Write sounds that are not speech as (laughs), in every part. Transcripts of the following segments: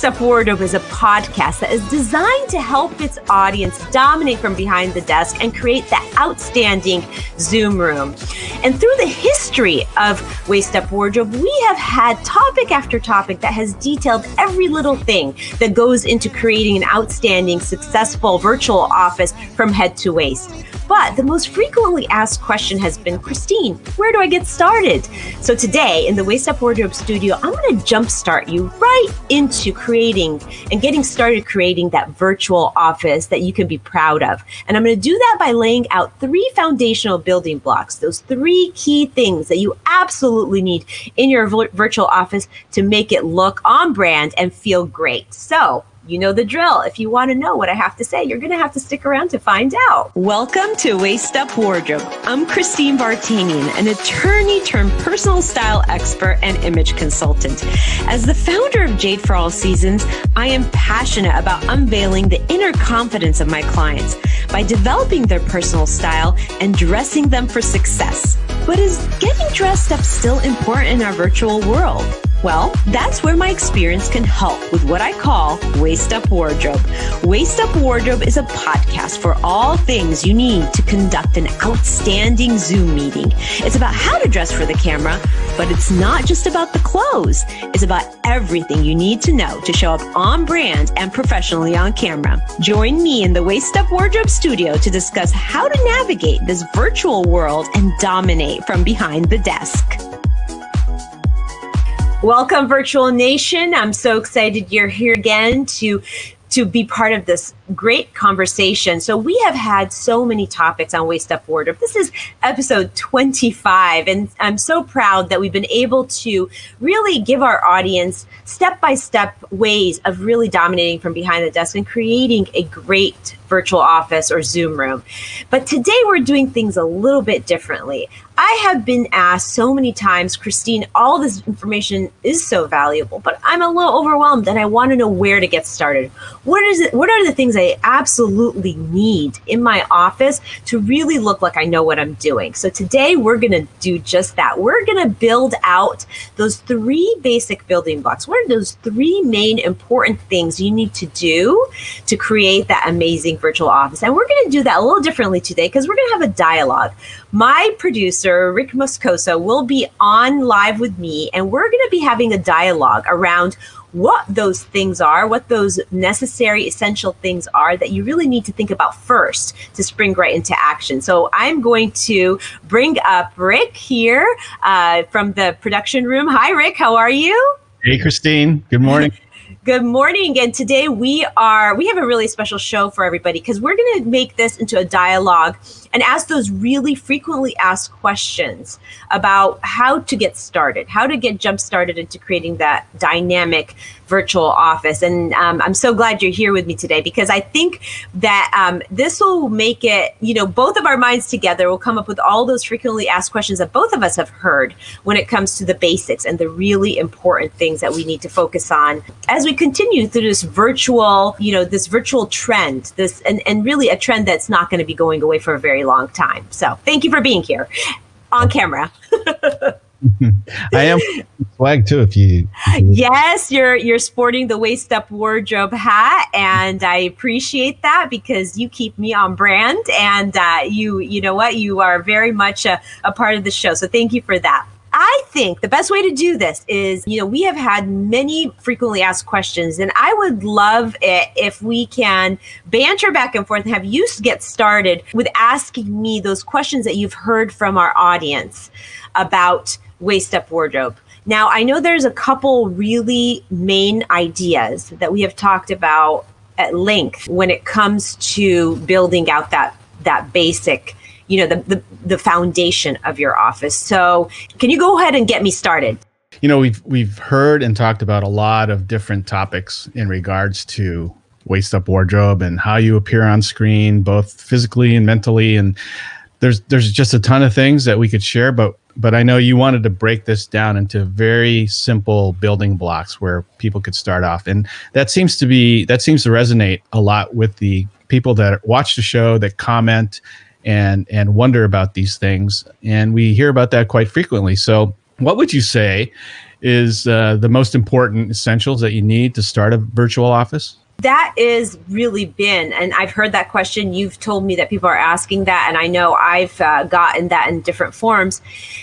Waist Up Wardrobe is a podcast that is designed to help its audience dominate from behind the desk and create that outstanding Zoom room. And through the history of Waist Up Wardrobe, we have had topic after topic that has detailed every little thing that goes into creating an outstanding, successful virtual office from head to waist. But the most frequently asked question has been Christine, where do I get started? So today in the Waist Up Wardrobe studio, I'm going to jumpstart you right into creating and getting started creating that virtual office that you can be proud of. And I'm going to do that by laying out three foundational building blocks, those three key things that you absolutely need in your virtual office to make it look on brand and feel great. So you know the drill. If you want to know what I have to say, you're going to have to stick around to find out. Welcome to Waist Up Wardrobe. I'm Christine Vartanian, an attorney turned personal style expert and image consultant. As the founder of Jade for All Seasons, I am passionate about unveiling the inner confidence of my clients by developing their personal style and dressing them for success. But is getting dressed up still important in our virtual world? Well, that's where my experience can help with what I call Waist Up Wardrobe. Waist Up Wardrobe is a podcast for all things you need to conduct an outstanding Zoom meeting. It's about how to dress for the camera, but it's not just about the clothes. It's about everything you need to know to show up on brand and professionally on camera. Join me in the Waist Up Wardrobe studio to discuss how to navigate this virtual world and dominate from behind the desk. Welcome, Virtual Nation. I'm so excited you're here again to to be part of this great conversation. So we have had so many topics on Waist Up Wardrobe. This is episode 25, and I'm so proud that we've been able to really give our audience step-by-step ways of really dominating from behind the desk and creating a great virtual office or Zoom room. But today we're doing things a little bit differently. I have been asked so many times, Christine, all this information is so valuable, but I'm a little overwhelmed and I want to know where to get started. What is it? What are the things I absolutely need in my office to really look like I know what I'm doing? So today we're going to do just that. We're going to build out those three basic building blocks. What are those three main important things you need to do to create that amazing virtual office? And we're going to do that a little differently today because we're going to have a dialogue. My producer, Rick Moscoso, will be on live with me, and we're going to be having a dialogue around what those things are, what those necessary, essential things are that you really need to think about first to spring right into action. So I'm going to bring up Rick here uh, from the production room. Hi, Rick. How are you? Hey, Christine. Good morning. (laughs) Good morning. And today we are, we have a really special show for everybody because we're going to make this into a dialogue and ask those really frequently asked questions about how to get started, how to get jump started into creating that dynamic virtual office. And um, I'm so glad you're here with me today because I think that um, this will make it, you know, both of our minds together will come up with all those frequently asked questions that both of us have heard when it comes to the basics and the really important things that we need to focus on as we continue through this virtual, you know, this virtual trend, this and, and really a trend that's not going to be going away for a very long time. So thank you for being here on camera. (laughs) I am (laughs) swag too. If you, if you, yes, you're you're sporting the waist up wardrobe hat, and I appreciate that because you keep me on brand, and uh, you you know what you are very much a, a part of the show. So thank you for that. I think the best way to do this is, you know, we have had many frequently asked questions, and I would love it if we can banter back and forth and have you get started with asking me those questions that you've heard from our audience about waist up wardrobe. Now, I know there's a couple really main ideas that we have talked about at length when it comes to building out that that basic you know the, the the foundation of your office. So can you go ahead and get me started? You know we've we've heard and talked about a lot of different topics in regards to waist up wardrobe and how you appear on screen both physically and mentally. And there's there's just a ton of things that we could share but but I know you wanted to break this down into very simple building blocks where people could start off. And that seems to be that seems to resonate a lot with the people that watch the show that comment and and wonder about these things. And we hear about that quite frequently. So what would you say is uh, the most important essentials that you need to start a virtual office? that is really been and i've heard that question. You've told me that people are asking that and i know i've uh, gotten that in different forms.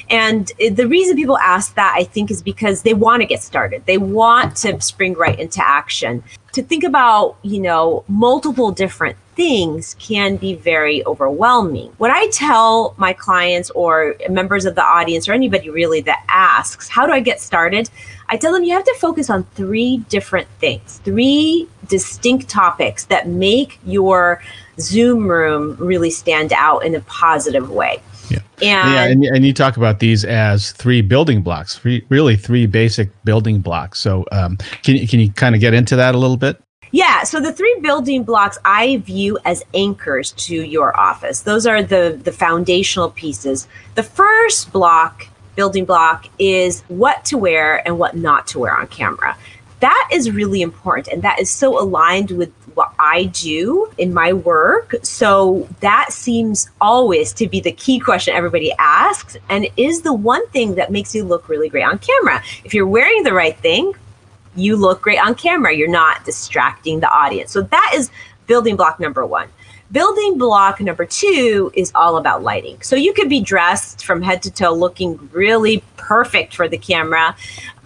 And the reason people ask that i think is because they want to get started. They want to spring right into action to think about you know multiple different things can be very overwhelming. What I tell my clients or members of the audience or anybody really that asks, How do I get started? I tell them you have to focus on three different things, three distinct topics that make your Zoom room really stand out in a positive way. Yeah. And, yeah, and, and you talk about these as three building blocks, three, really three basic building blocks. So, um, can you can you kind of get into that a little bit? Yeah, so the three building blocks I view as anchors to your office. Those are the the foundational pieces. The first block, building block is what to wear and what not to wear on camera. That is really important and that is so aligned with what I do in my work. So that seems always to be the key question everybody asks and is the one thing that makes you look really great on camera. If you're wearing the right thing, you look great on camera. You're not distracting the audience. So that is building block number one. Building block number two is all about lighting. So you could be dressed from head to toe looking really perfect for the camera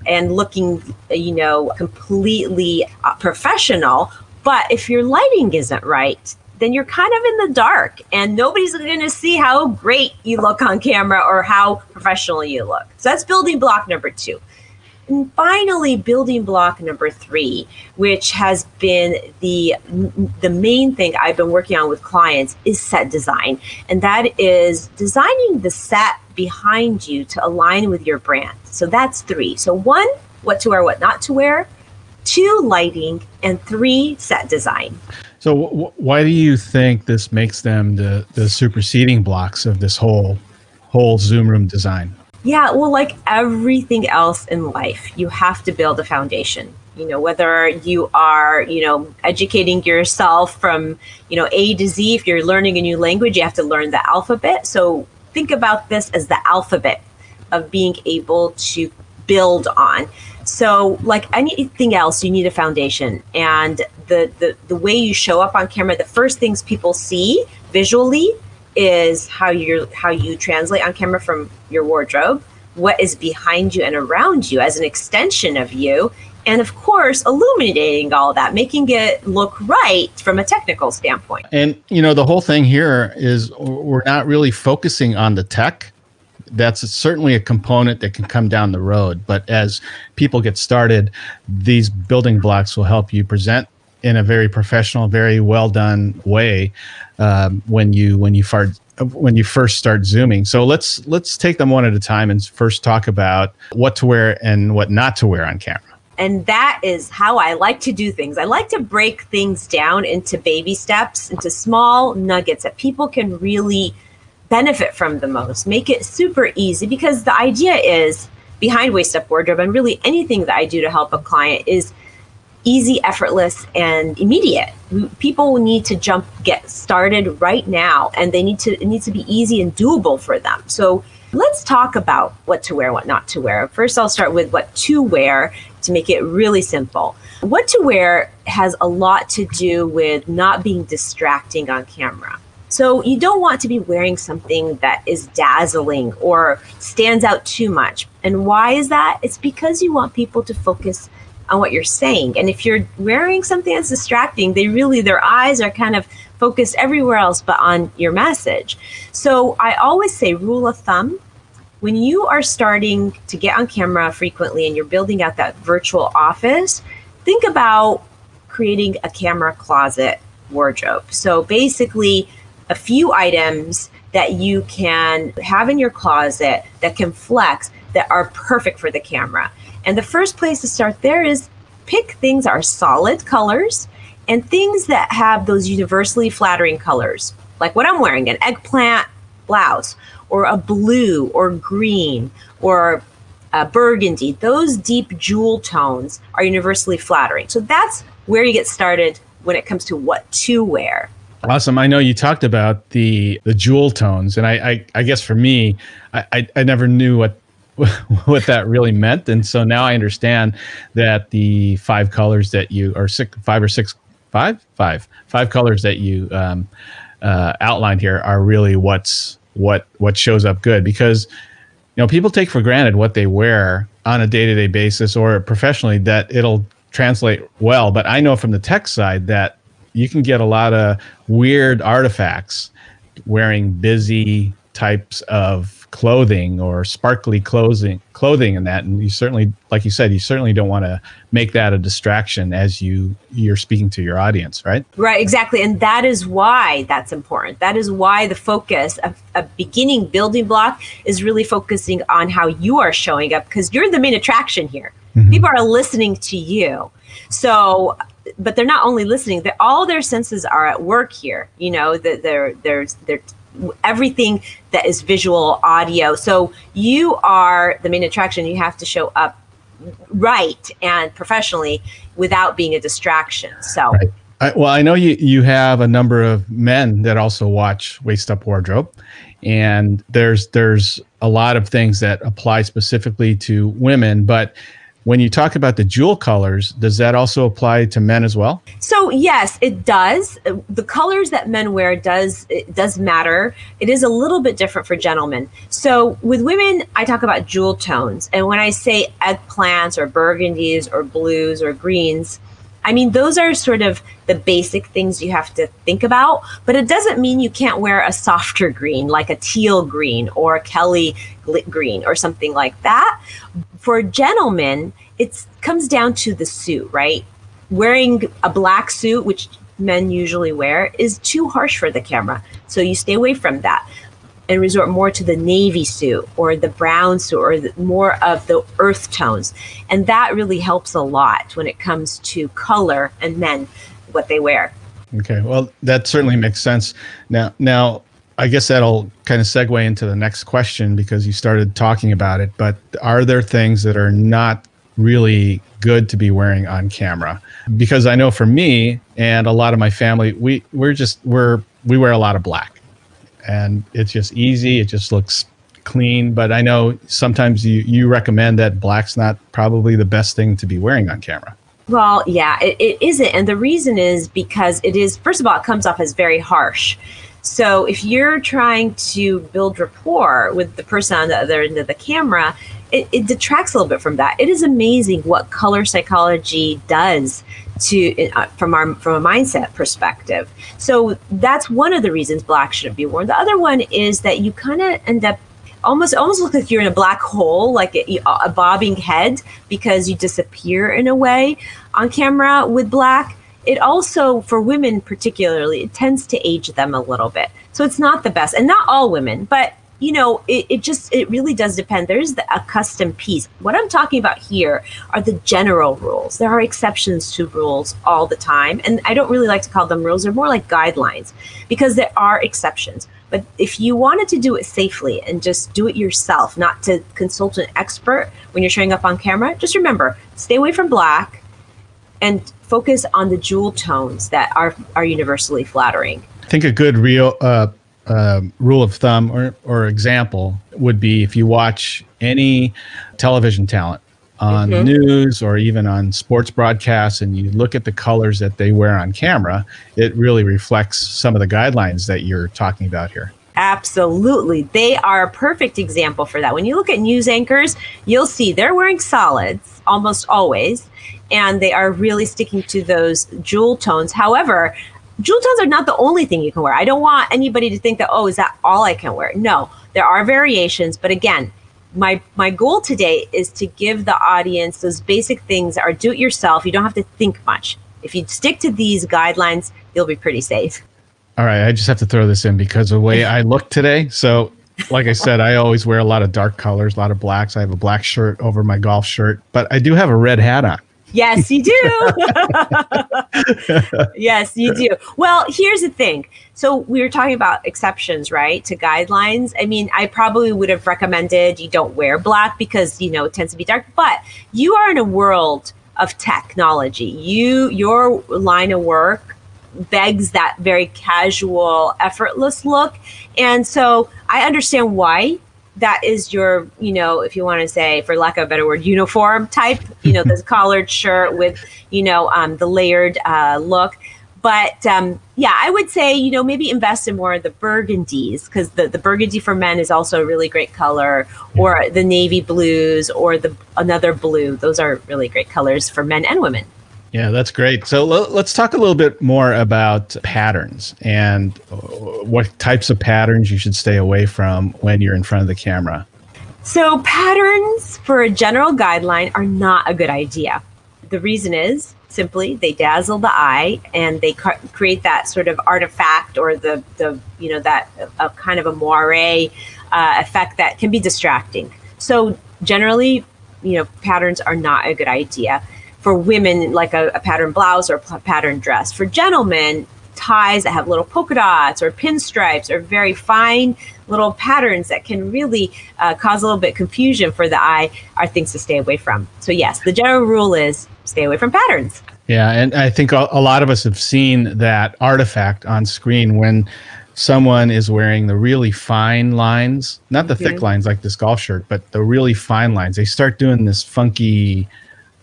and looking, you know, completely uh, professional. But if your lighting isn't right, then you're kind of in the dark and nobody's going to see how great you look on camera or how professional you look. So that's building block number two. And finally, building block number three, which has been the the main thing I've been working on with clients, is set design, and that is designing the set behind you to align with your brand. So that's three. So one, what to wear, what not to wear. Two, lighting, and three, set design. So, w- why do you think this makes them the the superseding blocks of this whole whole Zoom room design? Yeah, well, like everything else in life, you have to build a foundation. You know, whether you are, you know, educating yourself from, you know, A to Z, if you're learning a new language, you have to learn the alphabet. So think about this as the alphabet of being able to build on. So, like anything else, you need a foundation. And the, the, the way you show up on camera, the first things people see visually is how you how you translate on camera from your wardrobe, what is behind you and around you as an extension of you, and of course illuminating all that making it look right from a technical standpoint and you know the whole thing here is we're not really focusing on the tech that's certainly a component that can come down the road but as people get started these building blocks will help you present in a very professional, very well done way um, when you when you fart, when you first start zooming. So let's let's take them one at a time and first talk about what to wear and what not to wear on camera. And that is how I like to do things. I like to break things down into baby steps, into small nuggets that people can really benefit from the most. Make it super easy because the idea is behind Waist Up Wardrobe and really anything that I do to help a client is easy, effortless, and immediate. People need to jump, get started right now, and they need to it needs to be easy and doable for them. So let's talk about what to wear, what not to wear. First, I'll start with what to wear to make it really simple. What to wear has a lot to do with not being distracting on camera. So you don't want to be wearing something that is dazzling or stands out too much. And why is that? It's because you want people to focus on what you're saying. And if you're wearing something that's distracting, they really, their eyes are kind of focused everywhere else but on your message. So I always say, rule of thumb, when you are starting to get on camera frequently and you're building out that virtual office, think about creating a camera closet wardrobe. So basically, a few items that you can have in your closet that can flex that are perfect for the camera. And the first place to start there is pick things that are solid colors and things that have those universally flattering colors, like what I'm wearing an eggplant blouse, or a blue, or green, or a burgundy. Those deep jewel tones are universally flattering. So that's where you get started when it comes to what to wear. Awesome. I know you talked about the the jewel tones, and I I, I guess for me, I, I, I never knew what (laughs) what that really meant, and so now I understand that the five colors that you or six, five or six, five, five, five colors that you um, uh, outlined here are really what's what what shows up good. Because you know people take for granted what they wear on a day-to-day basis or professionally that it'll translate well. But i know from the tech side that you can get a lot of weird artifacts wearing busy types of clothing or sparkly clothing clothing and that. And you certainly like you said you certainly don't want to make that a distraction as you you're speaking to your audience right? Right exactly. And that is why that's important. That is why the focus of a beginning building block is really focusing on how you are showing up because you're the main attraction here. Mm-hmm. people are listening to you. So but they're not only listening they're, all their senses are at work here you know that they're they're they're everything that is visual audio. So you are the main attraction. You have to show up right and professionally without being a distraction. So right. I, well i know you you have a number of men that also watch waist up wardrobe and there's there's a lot of things that apply specifically to women but when you talk about the jewel colors, does that also apply to men as well? So yes, it does. The colors that men wear does it does matter. It is a little bit different for gentlemen. So with women, I talk about jewel tones, and when I say eggplants or burgundies or blues or greens, I mean, those are sort of the basic things you have to think about, but it doesn't mean you can't wear a softer green like a teal green or a Kelly green or something like that. For gentlemen, it comes down to the suit, right? Wearing a black suit, which men usually wear, is too harsh for the camera. So you stay away from that and resort more to the navy suit or the brown suit or the, more of the earth tones. And that really helps a lot when it comes to color and men, what they wear. Okay, well, that certainly makes sense. Now, now, I guess that'll kind of segue into the next question because you started talking about it. But are there things that are not really good to be wearing on camera? Because I know for me and a lot of my family, we we're just we're we wear a lot of black and it's just easy. It just looks clean. But I know sometimes you, you recommend that black's not probably the best thing to be wearing on camera. Well, yeah, it, it isn't. And the reason is because it is, first of all, it comes off as very harsh. So if you're trying to build rapport with the person on the other end of the camera, it, it detracts a little bit from that. It is amazing what color psychology does to uh, from our from a mindset perspective. So that's one of the reasons black shouldn't be worn. The other one is that you kind of end up almost almost (laughs) look like you're in a black hole, like a, a bobbing head, because you disappear in a way on camera with black. It also, for women particularly, it tends to age them a little bit. So it's not the best, and not all women, but you know, it, it just, it really does depend. There's the, a custom piece. What I'm talking about here are the general rules. There are exceptions to rules all the time. And I don't really like to call them rules, they're more like guidelines because there are exceptions. But if you wanted to do it safely and just do it yourself, not to consult an expert when you're showing up on camera, just remember stay away from black and focus on the jewel tones that are, are universally flattering. I think a good real uh, um, rule of thumb or, or example would be if you watch any television talent on mm-hmm. news or even on sports broadcasts and you look at the colors that they wear on camera, it really reflects some of the guidelines that you're talking about here. Absolutely. They are a perfect example for that. When you look at news anchors, you'll see they're wearing solids almost always, and they are really sticking to those jewel tones. However, jewel tones are not the only thing you can wear. I don't want anybody to think that, oh, is that all I can wear? No, there are variations. But again, my my goal today is to give the audience those basic things that are do it yourself. You don't have to think much. If you stick to these guidelines, you'll be pretty safe. All right, I just have to throw this in because of the way I look today. So, like I said, I always wear a lot of dark colors, a lot of blacks. I have a black shirt over my golf shirt, but I do have a red hat on. Yes, you do. (laughs) yes, you do. Well, here's the thing. So we were talking about exceptions, right, to guidelines. I mean, I probably would have recommended you don't wear black because, you know, it tends to be dark, but you are in a world of technology. You your line of work begs that very casual, effortless look. And so I understand why that is your, you know, if you want to say, for lack of a better word, uniform type, you know, this collared shirt with, you know, um, the layered uh, look. But um, yeah, I would say, you know, maybe invest in more of the burgundies because the, the burgundy for men is also a really great color, or the navy blues, or the another blue. Those are really great colors for men and women. Yeah, that's great. So let's talk a little bit more about patterns and uh, what types of patterns you should stay away from when you're in front of the camera. So, patterns for a general guideline are not a good idea. The reason is simply they dazzle the eye and they create that sort of artifact or the, the you know, that a, kind of a moire uh, effect that can be distracting. So, generally, you know, patterns are not a good idea for women like a, a pattern blouse or pattern dress. For gentlemen, ties that have little polka dots or pinstripes or very fine little patterns that can really uh, cause a little bit confusion for the eye are things to stay away from. So yes, the general rule is stay away from patterns. Yeah, and I think a, a lot of us have seen that artifact on screen when someone is wearing the really fine lines, not the mm-hmm. thick lines like this golf shirt, but the really fine lines. They start doing this funky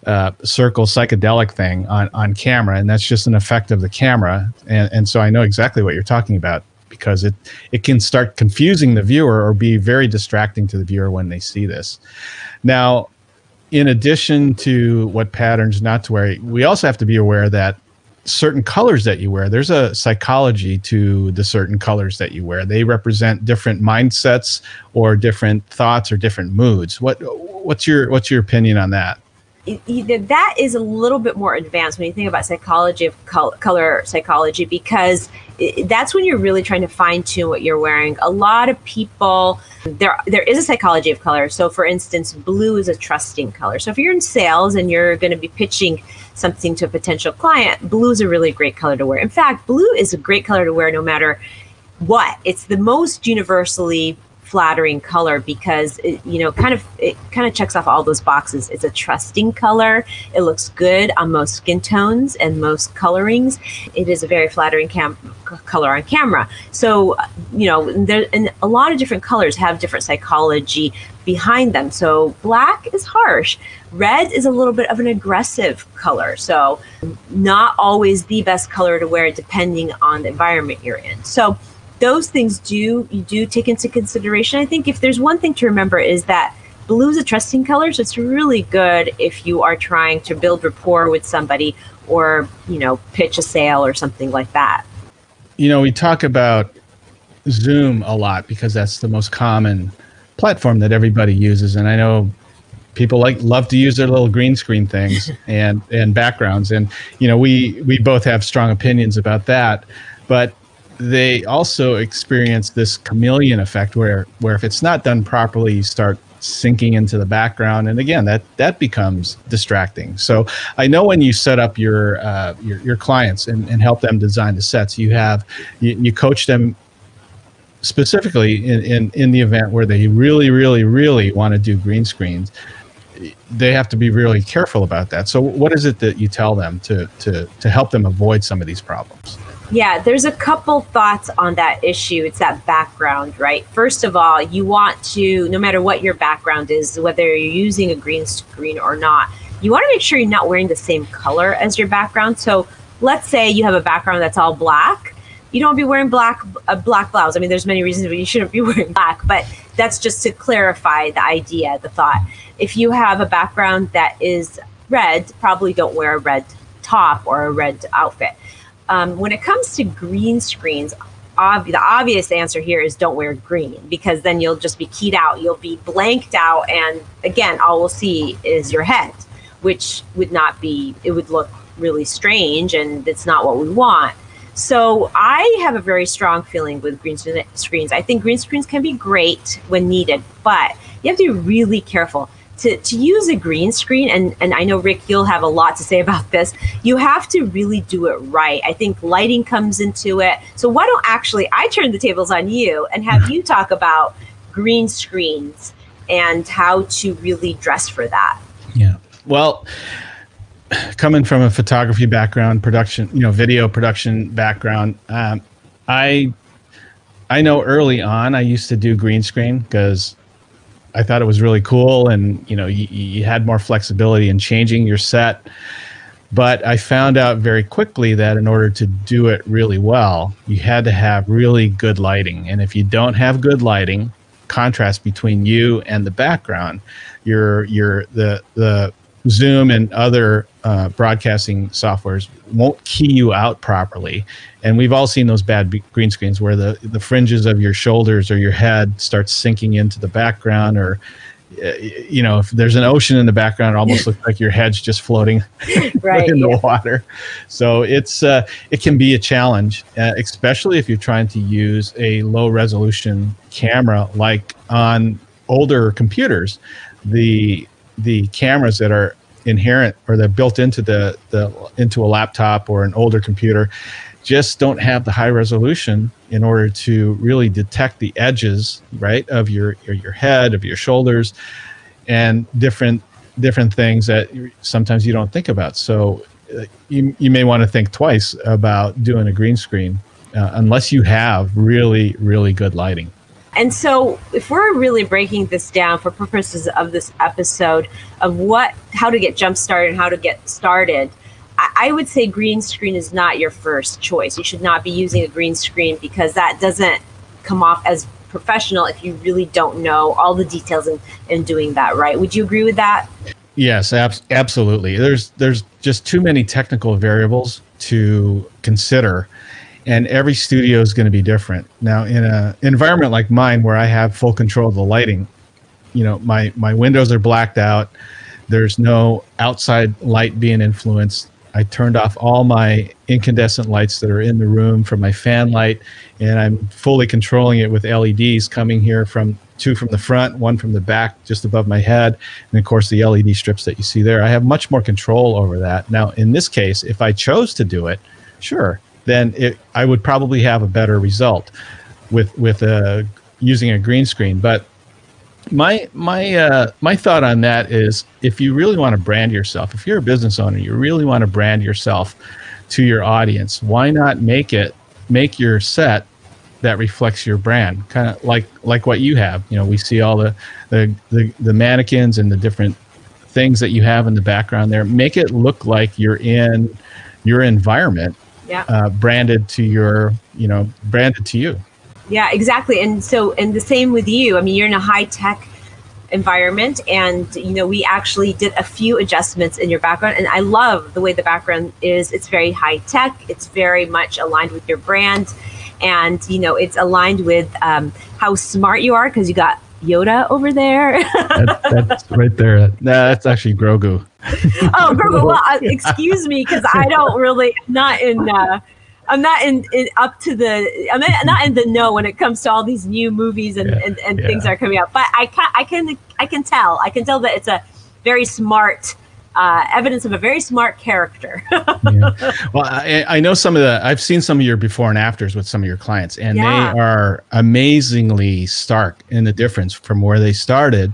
uh, circle psychedelic thing on, on camera, and that's just an effect of the camera. And, and so I know exactly what you're talking about because it, it can start confusing the viewer or be very distracting to the viewer when they see this. Now, in addition to what patterns not to wear, we also have to be aware that certain colors that you wear there's a psychology to the certain colors that you wear they represent different mindsets or different thoughts or different moods what what's your what's your opinion on that that is a little bit more advanced when you think about psychology of color psychology because that's when you're really trying to fine tune what you're wearing. A lot of people there there is a psychology of color. So for instance, blue is a trusting color. So if you're in sales and you're going to be pitching something to a potential client, blue is a really great color to wear. In fact, blue is a great color to wear no matter what. It's the most universally flattering color because it, you know kind of it kind of checks off all those boxes. It's a trusting color. It looks good on most skin tones and most colorings. It is a very flattering cam- color on camera. So you know there and a lot of different colors have different psychology behind them. So black is harsh. Red is a little bit of an aggressive color. So not always the best color to wear depending on the environment you're in. So those things do you do take into consideration. I think if there's one thing to remember is that blue is a trusting color, so it's really good if you are trying to build rapport with somebody or you know pitch a sale or something like that. You know, we talk about Zoom a lot because that's the most common platform that everybody uses, and I know people like love to use their little green screen things (laughs) and and backgrounds and you know we we both have strong opinions about that but they also experience this chameleon effect where where if it's not done properly you start sinking into the background. And again that that becomes distracting. So i know when you set up your uh, your, your clients and, and help them design the sets you have you, you coach them specifically in, in in the event where they really really really want to do green screens. They have to be really careful about that. So what is it that you tell them to to to help them avoid some of these problems yeah, there's a couple thoughts on that issue. It's that background, right? First of all, you want to, no matter what your background is, whether you're using a green screen or not, you want to make sure you're not wearing the same color as your background. So let's say you have a background that's all black. You don't be wearing black a black blouse. I mean, there's many reasons why you shouldn't be (laughs) wearing black, but that's just to clarify the idea, the thought. If you have a background that is red, probably don't wear a red top or a red outfit um, when it comes to green screens, ob- the obvious answer here is don't wear green because then you'll just be keyed out. You'll be blanked out, and again, all we'll see is your head, which would not be. It would look really strange, and it's not what we want. So I have a very strong feeling with green screens. I think green screens can be great when needed, but you have to be really careful to, to use a green screen, and, and I know, Rick, you'll have a lot to say (laughs) about this, you have to really do it right. I think lighting comes into it. So, why don't actually I turn the tables on you and have you talk about green screens and how to really dress for that? Yeah. Well, coming from a photography background, production, you know, video production background, um, I I know early on I used to do green screen because I thought it was really cool, and you know, you, you had more flexibility in changing your set. But I found out very quickly that in order to do it really well, you had to have really good lighting. And if you don't have good lighting, contrast between you and the background, your your the the Zoom and other uh, broadcasting softwares won't key you out properly. And we've all seen those bad b- green screens where the, the fringes of your shoulders or your head starts sinking into the background or uh, you know, if there's an ocean in the background, it almost (laughs) looks like your head's just floating (laughs) right, in the water. So it's uh, it can be a challenge, uh, especially if you're trying to use a low resolution camera like on older computers. The the cameras that are inherent or they're built into the, the into a laptop or an older computer just don't have the high resolution in order to really detect the edges right of your your, your head of your shoulders and different different things that sometimes you don't think about. So uh, you, you may want to think twice about doing a green screen uh, unless you have really really good lighting and so, if we're really breaking this down for purposes of this episode of what, how to get jump started and how to get started, I, I would say green screen is not your first choice. You should not be using a green screen because that doesn't come off as professional if you really don't know all the details in, in doing that right. Would you agree with that? Yes, ab- absolutely. There's there's just too many technical variables to consider and every studio is going to be different. Now, in an environment like mine, where I have full control of the lighting, you know, my my windows are blacked out. There's no outside light being influenced. I turned off all my incandescent lights that are in the room from my fan light, and I'm fully controlling it with LEDs coming here from two from the front, one from the back, just above my head, and of course the LED strips that you see there. I have much more control over that. Now, in this case, if I chose to do it, sure, then it, I would probably have a better result with with a, uh, using a green screen. But my my uh, my thought on that is, if you really want to brand yourself, if you're a business owner, you really want to brand yourself to your audience. Why not make it make your set that reflects your brand, kind of like like what you have. You know, we see all the the the, the mannequins and the different things that you have in the background there. Make it look like you're in your environment yeah. uh, branded to your, you know, branded to you. Yeah, exactly. And so, and the same with you. I mean, you're in a high tech environment, and you know, we actually did a few adjustments in your background, and I love the way the background is. It's very high tech. It's very much aligned with your brand, and you know, it's aligned with um, how smart you are because you got Yoda over there. (laughs) that, that's right there. Nah, that's actually Grogu. oh, Grogu. Well, uh, (laughs) excuse me, because I don't really not in. Uh, I'm not in, in, up to the. I'm not in the know when it comes to all these new movies and, yeah, and, and yeah. things that are coming out. But I can I can I can tell. I can tell that it's a very smart uh, evidence of a very smart character. (laughs) yeah. Well, I, I, know some of the, I've seen some of your before and afters with some of your clients, and yeah. they are amazingly stark in the difference from where they started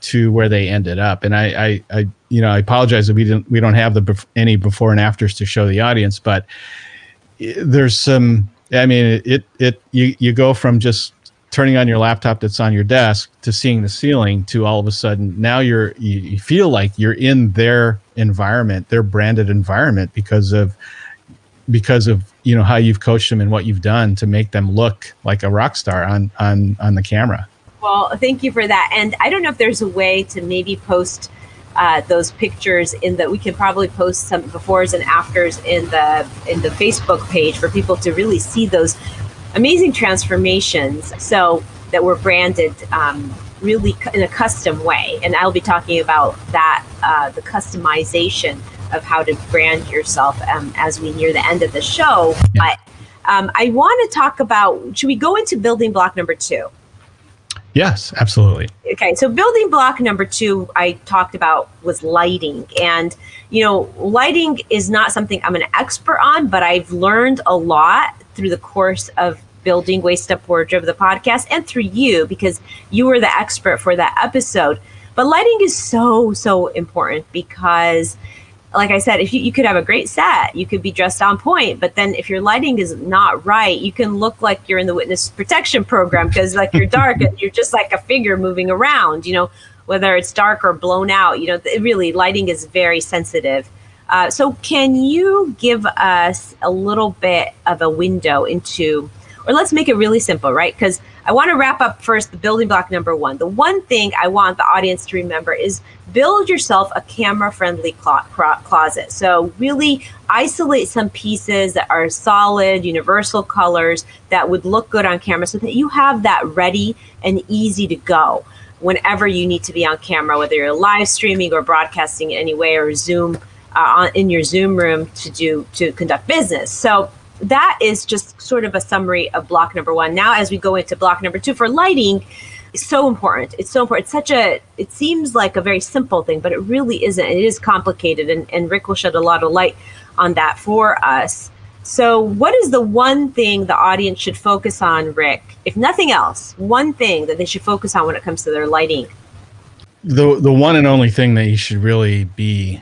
to where they ended up. And I, I, I you know, I apologize that we didn't, we don't have the bef- any before and afters to show the audience, but there's some. I mean, it, it, you, you go from just turning on your laptop that's on your desk to seeing the ceiling to all of a sudden now you're you, you feel like you're in their environment their branded environment because of because of you know how you've coached them and what you've done to make them look like a rock star on on on the camera. Well thank you for that. And i don't know if there's a way to maybe post uh, those pictures in that we can probably post some befores and afters in the in the facebook page for people to really see those amazing transformations. So that were branded um, really in a custom way. And I'll be talking about that, uh, the customization of how to brand yourself um, as we near the end of the show. But um, I want to talk about should we go into building block number two? Yes, absolutely. Okay, so building block number two I talked about was lighting. And, you know, lighting is not something I'm an expert on, but I've learned a lot through the course of building Waist Up Wardrobe, the podcast, and through you because you were the expert for that episode. But lighting is so, so important because like I said, if you, you could have a great set, you could be dressed on point, but then if your lighting is not right, you can look like you're in the witness protection program because like you're dark and you're just like a figure moving around, you know, whether it's dark or blown out, you know, really lighting is very sensitive. Uh, so can you give us a little bit of a window into, or let's make it really simple, right? Because I want to wrap up first the building block number one. The one thing I want the audience to remember is build yourself a camera friendly closet. So, really isolate some pieces that are solid, universal colors that would look good on camera so that you have that ready and easy to go whenever you need to be on camera, whether you're live streaming or broadcasting in any way or Zoom. Uh, in your Zoom room to do to conduct business. So that is just sort of a summary of block number one. Now, as we go into block number two for lighting, it's so important. It's so important. It's such a, it seems like a very simple thing, but it really isn't. It is complicated. And, and Rick will shed a lot of light on that for us. So, what is the one thing the audience should focus on, Rick? If nothing else, one thing that they should focus on when it comes to their lighting? The, the one and only thing that you should really be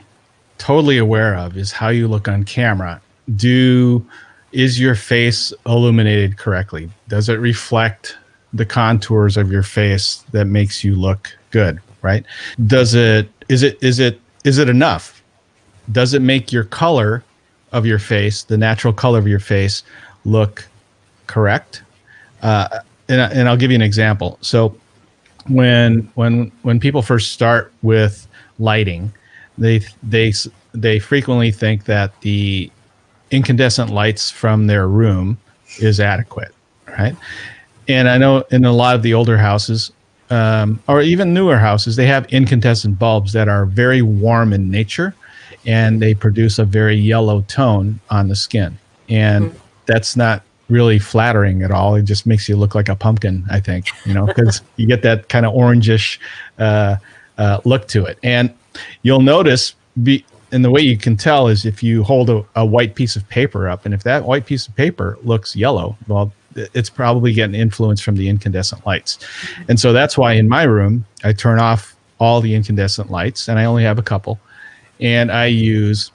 totally aware of is how you look on camera. Do is your face illuminated correctly? Does it reflect the contours of your face that makes you look good, right? Does it is it is it is it enough? Does it make your color of your face, the natural color of your face, look correct? Uh, and, and I'll give you an example. So when when when people first start with lighting, they they they frequently think that the incandescent lights from their room is adequate, right? And I know in a lot of the older houses, um, or even newer houses, they have incandescent bulbs that are very warm in nature, and they produce a very yellow tone on the skin, and mm-hmm. that's not really flattering at all. It just makes you look like a pumpkin, I think, you know, because (laughs) you get that kind of orangish uh, uh, look to it. And you'll notice be, and the way you can tell is if you hold a, a, white piece of paper up, and if that white piece of paper looks yellow, well, it's probably getting influence from the incandescent lights. And so that's why in my room, I turn off all the incandescent lights, and I only have a couple, and I use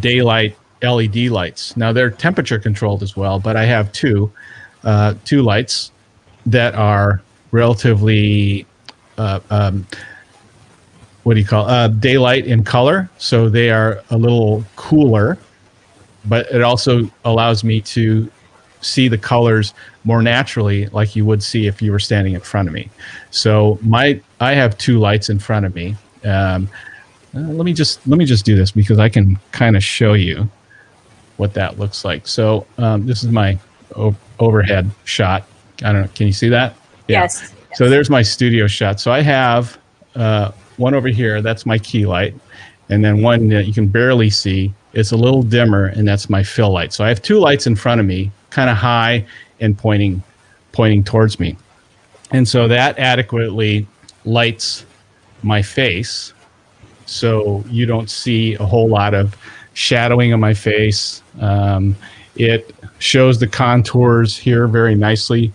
daylight LED lights. Now they're temperature controlled as well, but I have two, uh, two lights that are relatively uh, um, what do you call uh, daylight in color. So they are a little cooler but it also allows me to see the colors more naturally like you would see if you were standing in front of me. So my i have two lights in front of me. Um, uh, let me just let me just do this because i can kind of show you what that looks like. So um, this is my o- overhead shot. I don't know can you see that? Yeah. yes. So there's my studio shot. So i have uh, one over here, that's my key light. And then one that you can barely see, it's a little dimmer, and that's my fill light. So I have two lights in front of me, kind of high and pointing pointing towards me. And so that adequately lights my face. So you don't see a whole lot of shadowing on my face. Um, it shows the contours here very nicely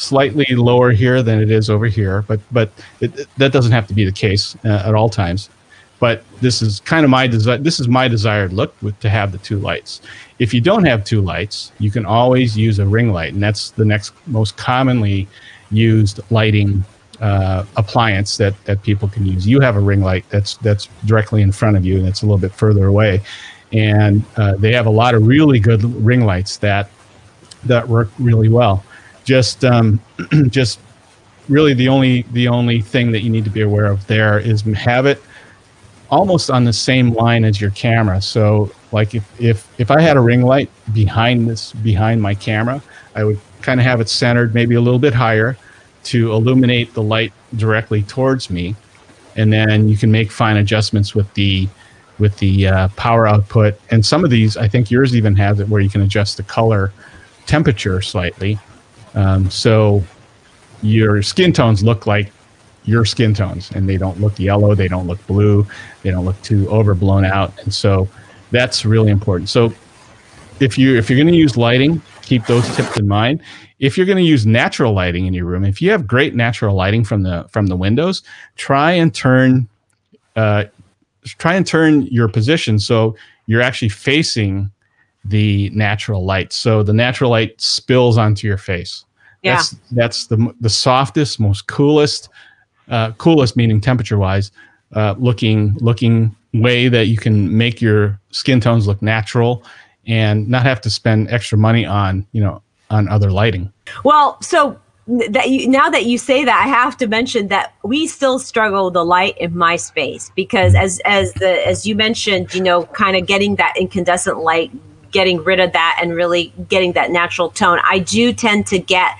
slightly lower here than it is over here, but but it, that doesn't have to be the case uh, at all times. But this is kind of my desire. This is my desired look with to have the two lights. If you don't have two lights, you can always use a ring light, and that's the next most commonly used lighting uh, appliance that that people can use. You have a ring light that's that's directly in front of you, and it's a little bit further away, and uh, they have a lot of really good ring lights that that work really well just um, (clears throat) just really the only the only thing that you need to be aware of there is have it almost on the same line as your camera. So like if if if I had a ring light behind this behind my camera, I would kind of have it centered maybe a little bit higher to illuminate the light directly towards me, and then you can make fine adjustments with the with the uh, power output. And some of these, I think yours even has it where you can adjust the color temperature slightly um, so your skin tones look like your skin tones and they don't look yellow, they don't look blue, they don't look too overblown out. And so that's really important. So if you if you're going to use lighting, keep those tips in mind. If you're going to use natural lighting in your room, if you have great natural lighting from the from the windows, try and turn uh, try and turn your position so you're actually facing the natural light. So the natural light spills onto your face. Yeah. That's that's the the softest, most coolest, uh, coolest meaning temperature wise, uh, looking looking way that you can make your skin tones look natural and not have to spend extra money on you know on other lighting. Well, so that you now that you say that, I have to mention that we still struggle with the light in my space because as as the as you mentioned, you know, kind of getting that incandescent light, getting rid of that and really getting that natural tone. I do tend to get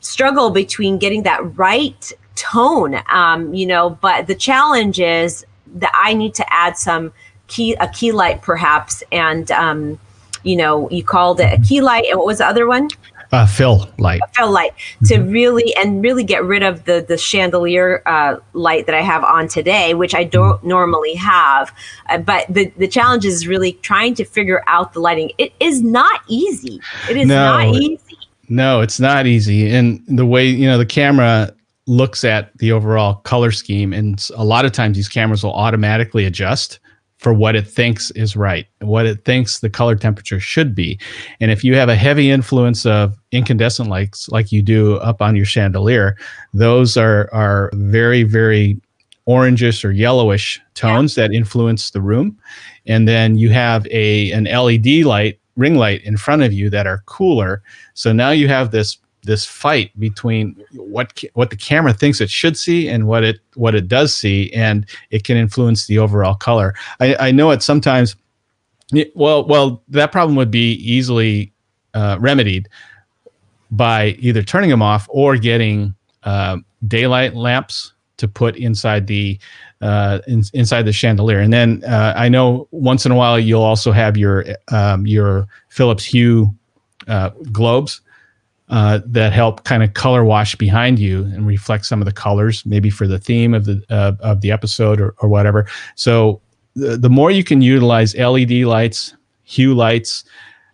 struggle between getting that right tone, um, you know, but the challenge is that I need to add some key a key light perhaps and um, you know, you called it a key light and what was the other one? Uh, fill light. A fill light to really and really get rid of the the chandelier uh, light that I have on today, which I don't normally have. Uh, but the the challenge is really trying to figure out the lighting. It is not easy. It is No, not easy. No, it's not easy. And the way, you know, the camera looks at the overall color scheme, and a lot of times these cameras will automatically adjust for what it thinks is right, what it thinks the color temperature should be. And if you have a heavy influence of incandescent lights like you do up on your chandelier, those are are very, very orangish or yellowish tones that influence the room. And then you have a an LED light, ring light in front of you that are cooler. So now you have this this fight between what what the camera thinks it should see and what it what it does see, and it can influence the overall color. I, I know it sometimes. Well, well, that problem would be easily uh, remedied by either turning them off or getting uh, daylight lamps to put inside the uh, in, inside the chandelier. And then uh, I know once in a while you'll also have your um, your Philips Hue uh, globes uh, that help kind of color wash behind you and reflect some of the colors, maybe for the theme of the uh, of the episode or, or whatever. So the, the more you can utilize LED lights, hue lights,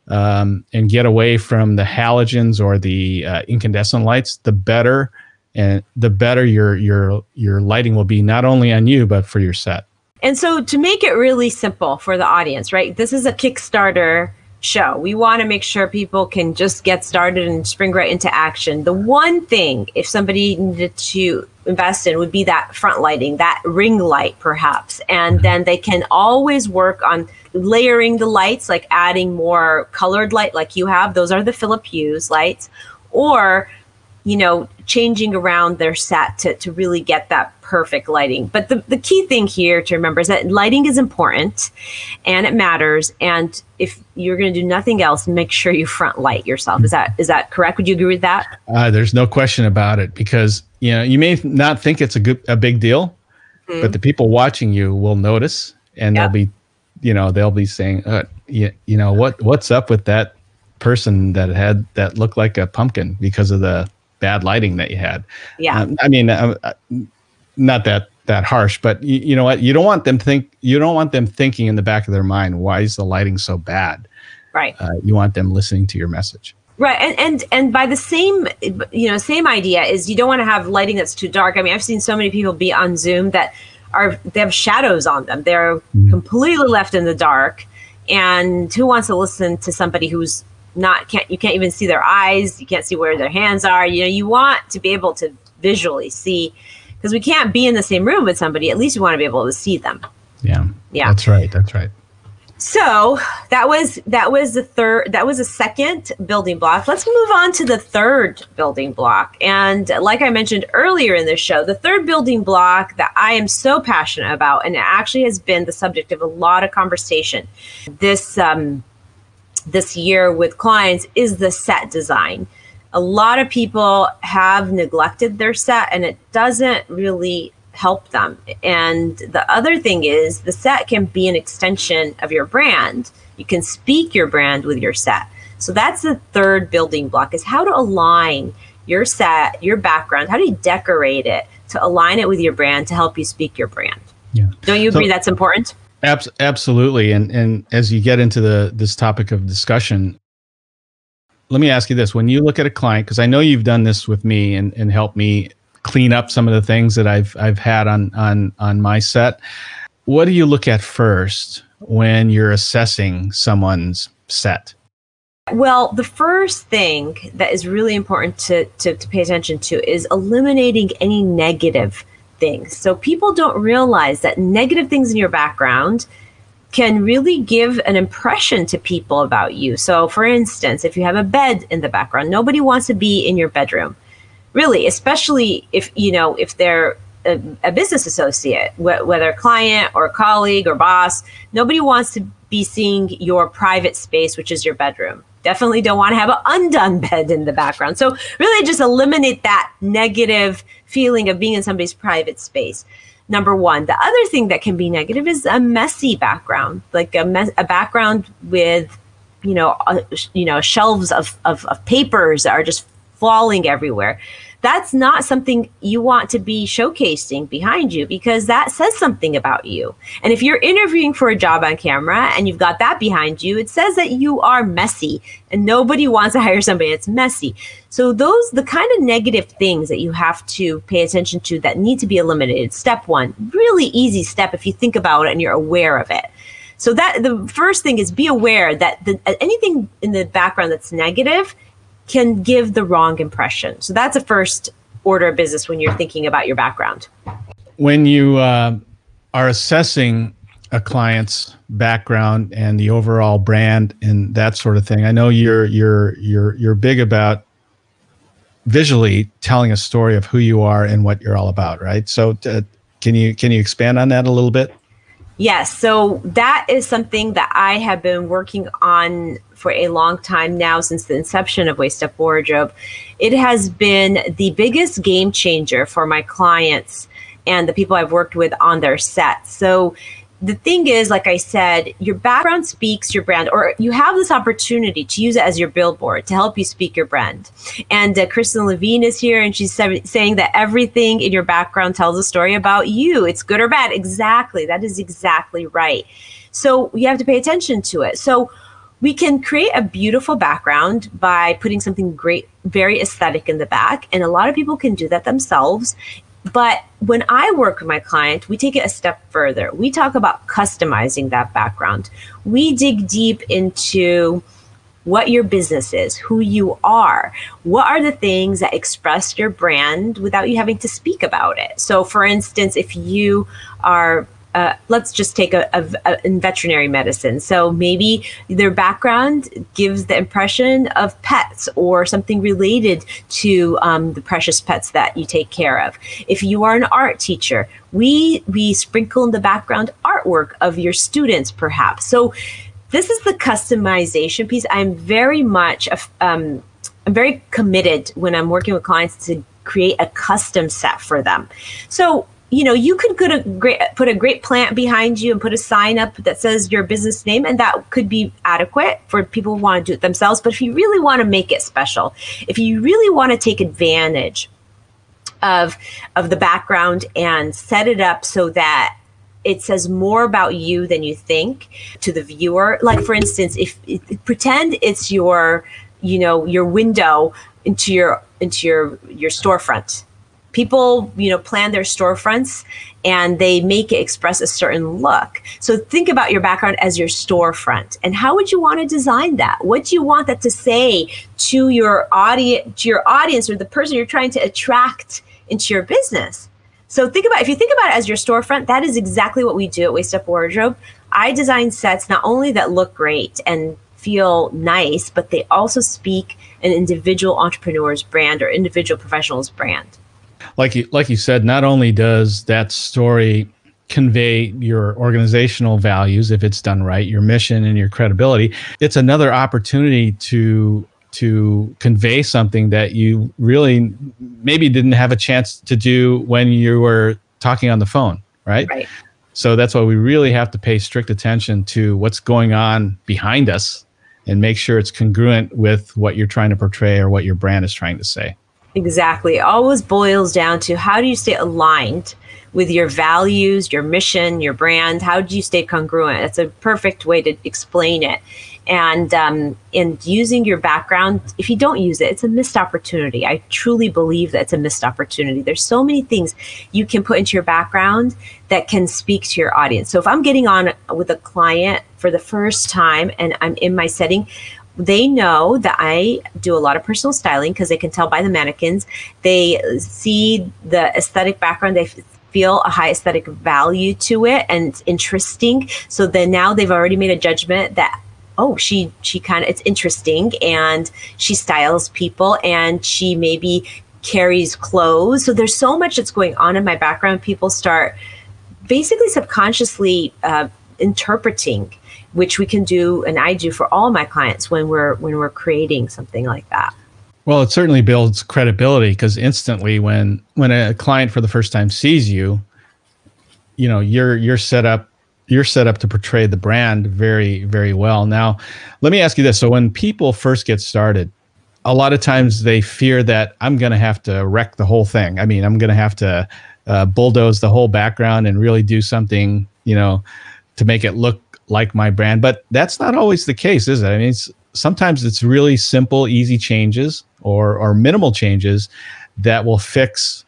um, and get away from the halogens or the uh, incandescent lights, the better, and the better your your your lighting will be not only on you but for your set. And so to make it really simple for the audience, right? This is a Kickstarter show. We want to make sure people can just get started and spring right into action. The one thing, if somebody needed to invest in, would be that front lighting, that ring light, perhaps. And then they can always work on layering the lights, like adding more colored light, like you have. Those are the Philips Hue lights. Or you know, changing around their set to, to really get that perfect lighting. But the, the key thing here to remember is that lighting is important and it matters. And if you're going to do nothing else, make sure you front light yourself. Is that is that correct? Would you agree with that? Uh, there's no question about it because you know you may not think it's a good a big deal, but the people watching you will notice and they'll be, you know, they'll be saying, uh, you, you know, what what's up with that person that had that looked like a pumpkin because of the bad lighting that you had. Yeah. Um, I mean, uh, uh, not that that harsh, but you, you know what? You don't want them think you don't want them thinking in the back of their mind, why is the lighting so bad? right. Uh, you want them listening to your message. Right, and and and by the same you know same idea is you don't want to have lighting that's too dark. I mean, I've seen so many people be on Zoom that are they have shadows on them. They're completely left in the dark, and who wants to listen to somebody who's not can't you can't even see their eyes, you can't see where their hands are. You know, you want to be able to visually see because we can't be in the same room with somebody. At least we want to be able to see them. Yeah. Yeah. That's right. That's right. So that was that was the third that was the second building block. Let's move on to the third building block. And like I mentioned earlier in the show, the third building block that I am so passionate about, and it actually has been the subject of a lot of conversation this um, this year with clients, is the set design. A lot of people have neglected their set, and it doesn't really help them. And the other thing is the set can be an extension of your brand. You can speak your brand with your set. So that's the third building block is how to align your set, your background, how do you decorate it to align it with your brand to help you speak your brand. Yeah. Don't you So- agree that's important? Abs- absolutely. And and as you get into the this topic of discussion, let me ask you this: When you look at a client, because I know you've done this with me and and helped me clean up some of the things that I've I've had on on on my set. what do you look at first when you're assessing someone's set? Well, the first thing that is really important to, to, to, pay attention to is eliminating any negative things. So people don't realize that negative things in your background can really give an impression to people about you. So, for instance, if you have a bed in the background, nobody wants to be in your bedroom. Really, especially if, you know, if they're a, a business associate, wh- whether client or colleague or boss, nobody wants to be seeing your private space, which is your bedroom. Definitely don't want to have an undone (laughs) bed in the background. So, really, just eliminate that negative feeling of being in somebody's private space. Number one. The other thing that can be negative is a messy background, like a, me- a background with, you know, uh, you know, shelves of, of, of papers that are just falling everywhere that's not something you want to be showcasing behind you because that says something about you. And if you're interviewing for a job on camera and you've got that behind you, it says that you are messy and nobody (laughs) wants to hire somebody that's messy. So those the kind of negative things that you have to pay attention to that need to be eliminated. Step 1, really easy step if you think about it and you're aware of it. So that the first thing is be aware that the, anything in the background that's negative can give the wrong impression. So that's a first order of business when you're thinking about your background. When you uh, are assessing a client's background and the overall brand and that sort of thing, I know you're you're you're you're big about visually telling a story of who you are and what you're all about, right? So, uh, can you can you expand on that a little bit? Yes. So that is something that I have been working on for a long time now since the inception of Waist Up Wardrobe. It has been the biggest game changer for my clients and the people I've worked with on their sets. So the thing is, like I said, your background speaks your brand, or you have this opportunity to use it as your billboard to help you speak your brand. And uh, Kristen Levine is here, and she's saying that everything in your background tells a story about you. It's good or bad. Exactly. That is exactly right. So you have to pay attention to it. So we can create a beautiful background by putting something great, very aesthetic in the back. And a lot of people can do that themselves. But when I work with my client, we take it a step further. We talk about customizing that background. We dig deep into what your business is, who you are, what are the things that express your brand without you having to speak about it. So, for instance, if you are uh, let's just take a, a, a, in veterinary medicine. So maybe their background gives the impression of pets or something related to um, the precious pets that you take care of. If you are an art teacher, we we sprinkle in the background artwork of your students, perhaps. So this is the customization piece. I'm very much um, I'm very committed when I'm working with clients to create a custom set for them. So you know, you could put a great put a great plant behind you and put a sign up that says your business name, and that could be adequate for people who want to do it themselves. But if you really want to make it special, if you really want to take advantage of of the background and set it up so that it says more about you than you think to the viewer. Like for instance, if, pretend it's your you know your window into your into your your storefront people you know plan their storefronts and they make it express a certain look. So think about your background as your storefront. And how would you want to design that? What do you want that to say to your audience to your audience or the person you're trying to attract into your business? So think about if you think about it as your storefront that is exactly what we do at waist up wardrobe. I design sets not only that look great and feel nice but they also speak an individual entrepreneur's brand or individual professional's brand like you like you said, not only does that story convey your organizational values if it's done right, your mission and your credibility, it's another opportunity to to convey something that you really maybe didn't have a chance to do when you were talking on the phone, right? Right. So that's why we really have to pay strict attention to what's going on behind us and make sure it's congruent with what you're trying to portray or what your brand is trying to say. Exactly. It always boils down to how do you stay aligned with your values, your mission, your brand? How do you stay congruent? It's a perfect way to explain it. and um, and using your background if you don't use it it's a missed opportunity i truly believe that it's a missed opportunity there's so many things you can put into your background that can speak to your audience so if i'm getting on with a client for the first time and i'm in my setting they know that I do a lot of personal styling because they can tell by the mannequins. They see the aesthetic background. They feel a high aesthetic value to it and it's interesting. So then now they've already made a judgment that oh she she kind of it's interesting and she styles people and she maybe carries clothes. So there's so much that's going on in my background. People start basically subconsciously uh, interpreting which we can do and I do for all my clients when we're when we're creating something like that. Well, it certainly builds credibility because instantly when when a client for the first time sees you, you know, you're you're set up you're set up to portray the brand very very well. Now, let me ask you this. So when people first get started, a lot of times they fear that I'm going to have to wreck the whole thing. I mean, I'm going to have to uh, bulldoze the whole background and really do something, you know, to make it look like my brand. But that's not always the case, is it? I mean, it's, sometimes it's really simple, easy changes or or minimal changes that will fix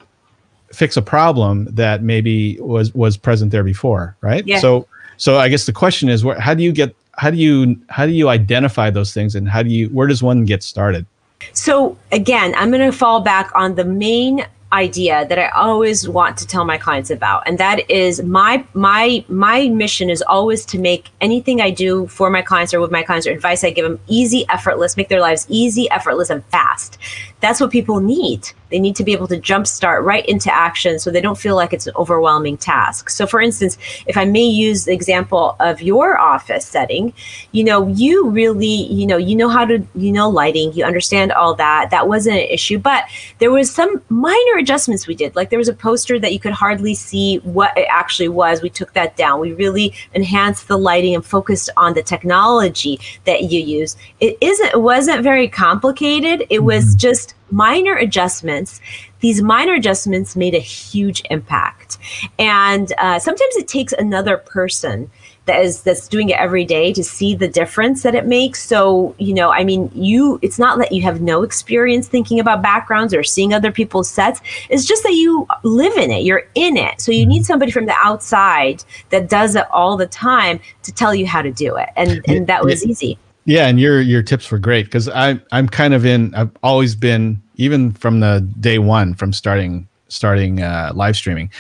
fix a problem that maybe was was present there before, right? Yeah. So so I guess the question is, where, how do you get how do you how do you identify those things and how do you where does one get started? So again, I'm going to fall back on the main idea that I always want to tell my clients about. And that is my my my mission is always to make anything I do for my clients or with my clients or advice I give them easy effortless make their lives easy effortless and fast that's what people need they need to be able to jumpstart right into action so they don't feel like it's an overwhelming task. So, for instance, if I may use the example of your office setting, you know, you really, you know, you know how to, you know, lighting, you understand all that. That wasn't an issue, but there was some minor adjustments we did. Like there was a poster that you could hardly see what it actually was. We took that down. We really enhanced the lighting and focused on the technology that you use. It isn't, it wasn't very complicated. It was mm-hmm. Just minor adjustments these minor adjustments made a huge impact. And uh, sometimes it takes another person that is that's doing it every day to see the difference that it makes. So you know i mean you it's not that you have no experience thinking about backgrounds or seeing other people's sets. It's just that you live in it. You're in it. So you need somebody from the outside that does it all the time to tell you how to do it. And and that was easy yeah, and your your tips were great because I I'm kind of in. I've always been even from the day one from starting starting uh, live streaming.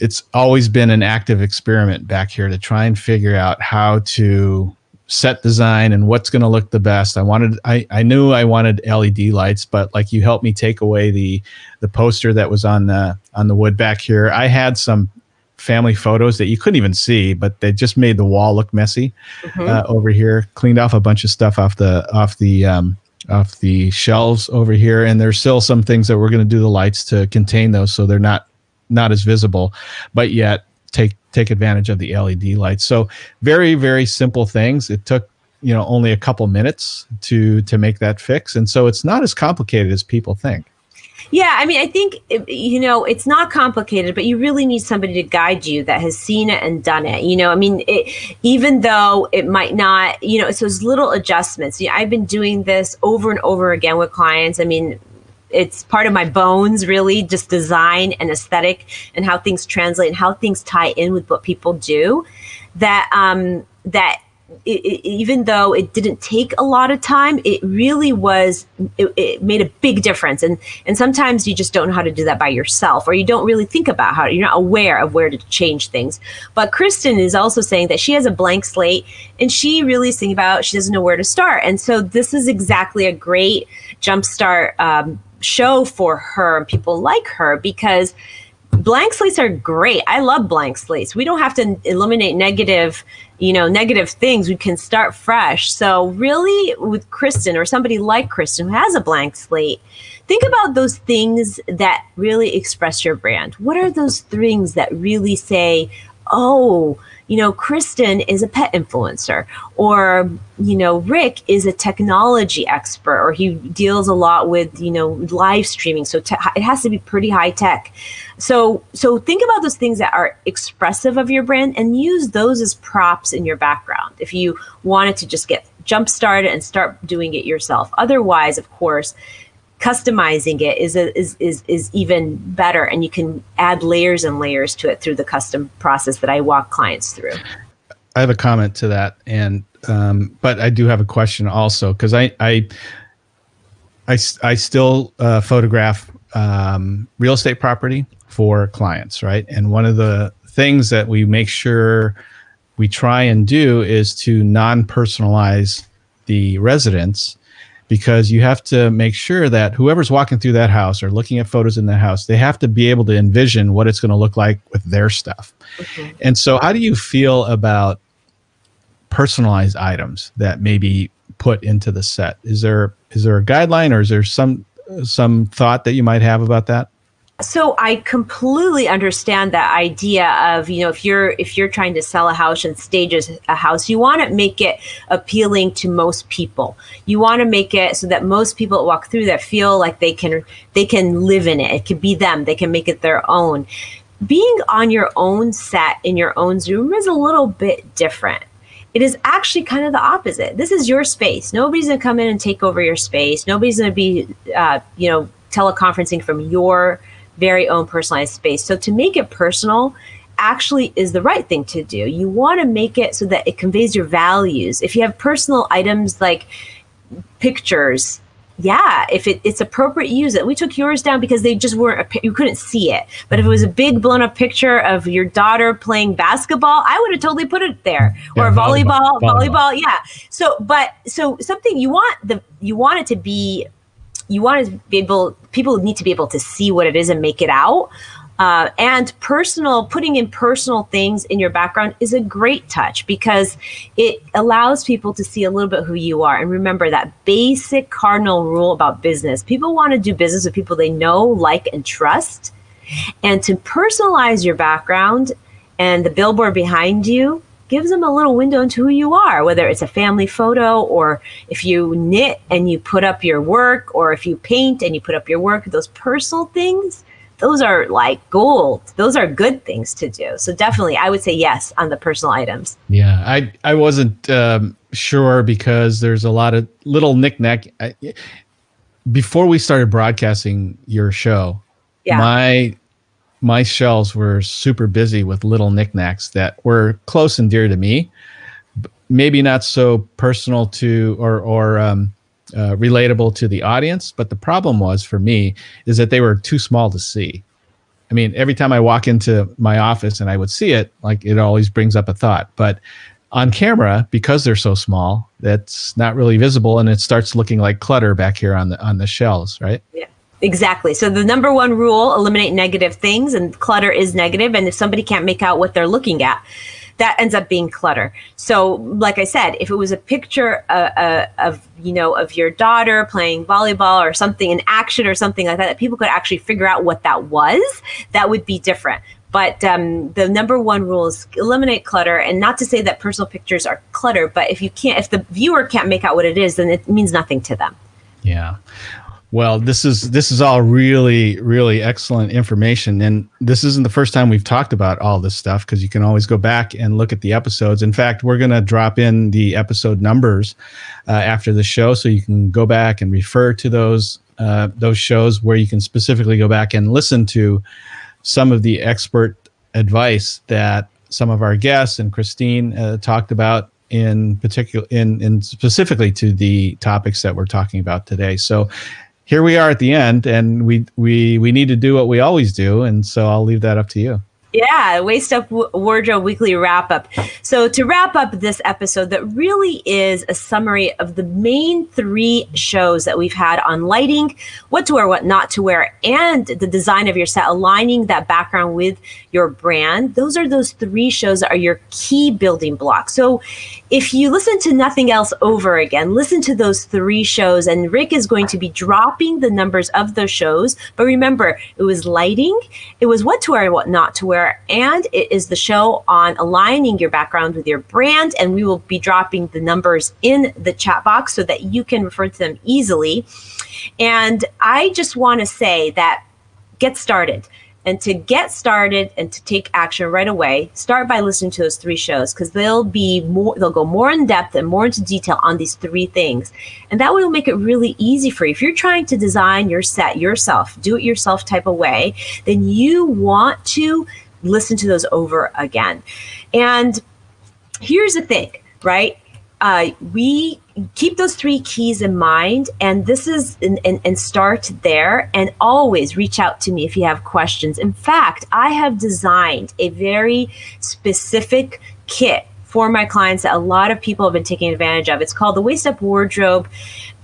It's always been an active experiment back here to try and figure out how to set design and what's going to look the best. I wanted I I knew I wanted LED lights, but like you helped me take away the the poster that was on the on the wood back here. I had some family photos that you couldn't even see, but they just made the wall look messy mm-hmm. uh, over here. Cleaned off a bunch of stuff off the off the um, off the shelves over here, and there's still some things that we're going to do the lights to contain those, so they're not not as visible, but yet take take advantage of the LED lights. So very very simple things. It took you know only a couple minutes to to make that fix, and so it's not as complicated as people think. Yeah, I mean, I think you know it's not complicated, but you really need somebody to guide you that has seen it and done it. You know, I mean, it, even though it might not, you know, it's those little adjustments. You know, I've been doing this over and over again with clients. I mean, it's part of my bones, really, just design and aesthetic and how things translate and how things tie in with what people do. That um, that it, even though it didn't take a lot of time, it really was. It, it, made a big difference, and and sometimes you just don't know how to do that by yourself, or you don't really think about how you're not aware of where to change things. But Kristen is also saying that she has a blank slate, and she really is thinking about she doesn't know where to start, and so this is exactly a great jumpstart um, show for her and people like her because blank slates are great. I love blank slates. We don't have to eliminate negative, you know, negative things. We can start fresh. So really with Kristen or somebody like Kristen who has a blank slate, think about those things that really express your brand. What are those things that really say, "Oh, you know, Kristen is a pet influencer, or, you know, Rick is a technology expert, or he deals a lot with, you know, live streaming. So te- it has to be pretty high tech. So, so think about those things that are expressive of your brand and use those as props in your background. If you wanted to just get jump started and start doing it yourself. Otherwise, of course, customizing it is, a, is is is even better and you can add layers and layers to it through the custom process that I walk clients through. I have a comment to that and um, but I do have a question also because I, I I I still uh, photograph um, real estate property for clients, right? And one of the things that we make sure we try and do is to non-personalize the residents because you have to make sure that whoever's walking through that house or looking at photos in that house, they have to be able to envision what it's going to look like with their stuff. Mm-hmm. And so, how do you feel about personalized items that may be put into the set? Is there is there a guideline, or is there some some thought that you might have about that? So i completely understand that idea of you know if you're if you're trying to sell a house and stage a house you want to make it appealing to most people you want to make it so that most people that walk through that feel like they can they can live in it it can be them they can make it their own being on your own set in your own zoom is a little bit different it is actually kind of the opposite. This is your space. Nobody's going to come in and take over your space. Nobody's going to be, uh, you know, teleconferencing from your very own personalized space. So to make it personal actually is the right thing to do. You want to make it so that it conveys your values. If you have personal items like pictures, yeah, if it, it's appropriate, use it. We took yours down because they just weren't, you couldn't see it. But if it was a big blown up picture of your daughter playing basketball, I would have totally put it there. Yeah, or volleyball, volleyball, volleyball, volleyball, yeah. So, but so something you want the, you want it to be you want to be able people need to be able to see what it is and make it out. Uh, and personal putting in personal things in your background is a great touch because it allows people to see a little bit who you are. And remember that basic cardinal rule about business people want to do business with people they know like and trust. And to personalize your background and the billboard behind you gives them a little window into who you are, whether it's a family photo or if you knit and you put up your work or if you paint and you put up your work, those personal things, those are like gold. Those are good things to do. So definitely, I would say yes on the personal items. Yeah, I I wasn't um, sure because there's a lot of little knickknack. before we started broadcasting your show, yeah. my my shelves were super busy with little knickknacks that were close and dear to me, maybe not so personal to or or um, uh, relatable to the audience. But the problem was for me is that they were too small to see. I mean, every time I walk into my office and I would see it, like it always brings up a thought. But on camera, because they're so small, that's not really visible, and it starts looking like clutter back here on the on the shelves, right? Yeah. Exactly. So the number one rule, eliminate negative things and clutter is negative and if somebody can't make out what they're looking at, that ends up being clutter. So like I said, if it was a picture uh, uh, of, you know, of your daughter playing volleyball or something, in action or something like that, that people could actually figure out what that was, that would be different. But um, the number one rule is eliminate clutter, and not to say that personal pictures are clutter, but if you can't, if the viewer can't make out what it is, then it means nothing to them. Yeah. Well, this is this is all really really excellent information, and this isn't the first time we've talked about all this stuff because you can always go back and look at the episodes. In fact, we're going to drop in the episode numbers uh, after the show, so you can go back and refer to those uh, those shows where you can specifically go back and listen to some of the expert advice that some of our guests and Christine uh, talked about in particular in in specifically to the topics that we're talking about today. So here we are at the end, and we we we need to do what we always do, and so I'll leave that up to you. Yeah, Waist Up Wardrobe Weekly Wrap Up. So, to wrap up this episode, that really is a summary of the main three shows that we've had on lighting, what to wear, what not to wear, and the design of your set, aligning that background with your brand. Those are those three shows that are your key building blocks. So, if you listen to nothing else over again, listen to those three shows, and Rick is going to be dropping the numbers of those shows. But remember, it was lighting, it was what to wear and what not to wear and it is the show on aligning your background with your brand. And we will be dropping the numbers in the chat box so that you can refer to them easily. And I just want to say that get started And to get started and to take action right away, start by listening to those three shows because they'll be more, they'll go more in depth and more into detail on these three things. And that will make it really easy for you. If you're trying to design your set yourself, do it yourself type of way, then you want to listen to those over again. And here's the thing, right? Uh, we keep those three keys in mind and this is and, and, and, start there and always reach out to me if you have questions in fact i have designed a very specific kit for my clients that a lot of people have been taking advantage of. It's called the waist up wardrobe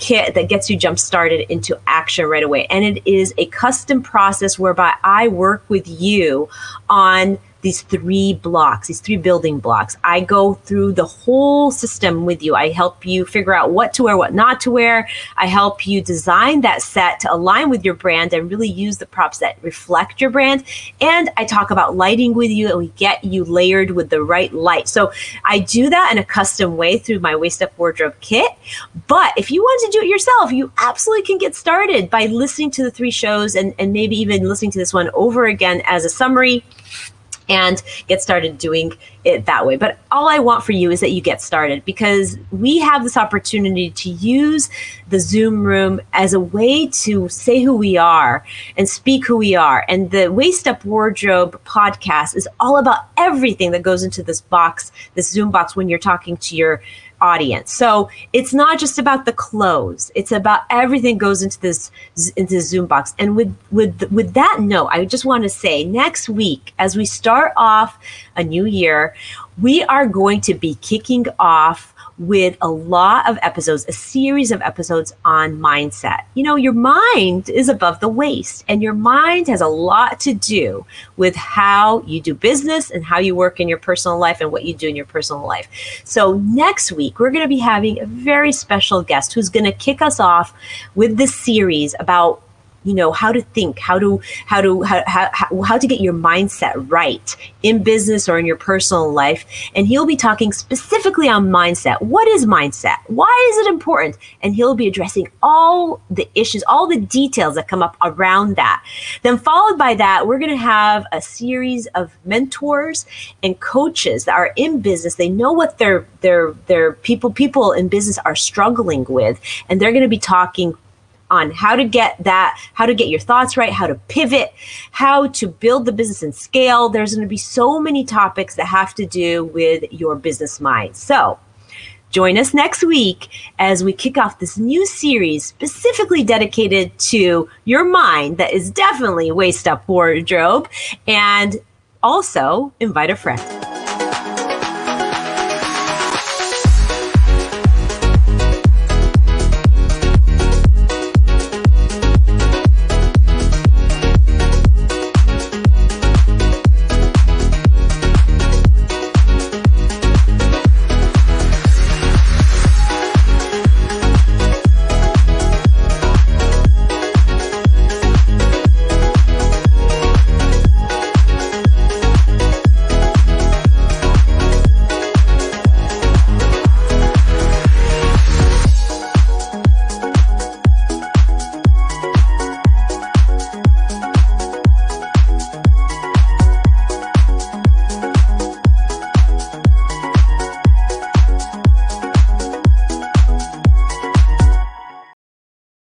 kit that gets you jump started into action right away. And it is a custom process whereby i work with you on these three blocks, these three building blocks. I go through the whole system with you. I help you figure out what to wear, what not to wear. I help you design that set to align with your brand and really use the props that reflect your brand. And I talk about lighting with you and we get you layered with the right light. So I do that in a custom way through my waist up wardrobe kit. But if you want to do it yourself, you absolutely can get started by listening to the three shows and, and maybe even listening to this one over again as a summary and get started doing it that way. But all I want for you is that you get started because we have this opportunity to use the Zoom room as a way to say who we are and speak who we are. And the Waist Up Wardrobe podcast is all about everything that goes into this box, this Zoom box when you're talking to your audience. So it's not just about the clothes; it's about everything goes into this into Zoom box. And with with with that note, I just want to say next week, as we start off a new year, we are going to be kicking off with a lot of episodes, a series of episodes on mindset. You know, your mind is above the waist, and your mind has a lot to do with how you do business and how you work in your personal life and what you do in your personal life. So, next week, we're going to be having a very special guest who's going to kick us off with this series about you know how to think how to how to how, how, how to get your mindset right in business or in your personal life. And he'll be talking specifically on mindset. What is mindset? Why is it important? And he'll be addressing all the issues all the details that come up around that. Then followed by that we're going to have a series of mentors and coaches that are in business. They know what their their their people people in business are struggling with and they're going to be talking on how to get that, how to get your thoughts right, how to pivot, how to build the business and scale. There's going to be so many topics that have to do with your business mind. So, Join us next week as we kick off this new series specifically dedicated to your mind that is definitely waist up wardrobe and also invite a friend.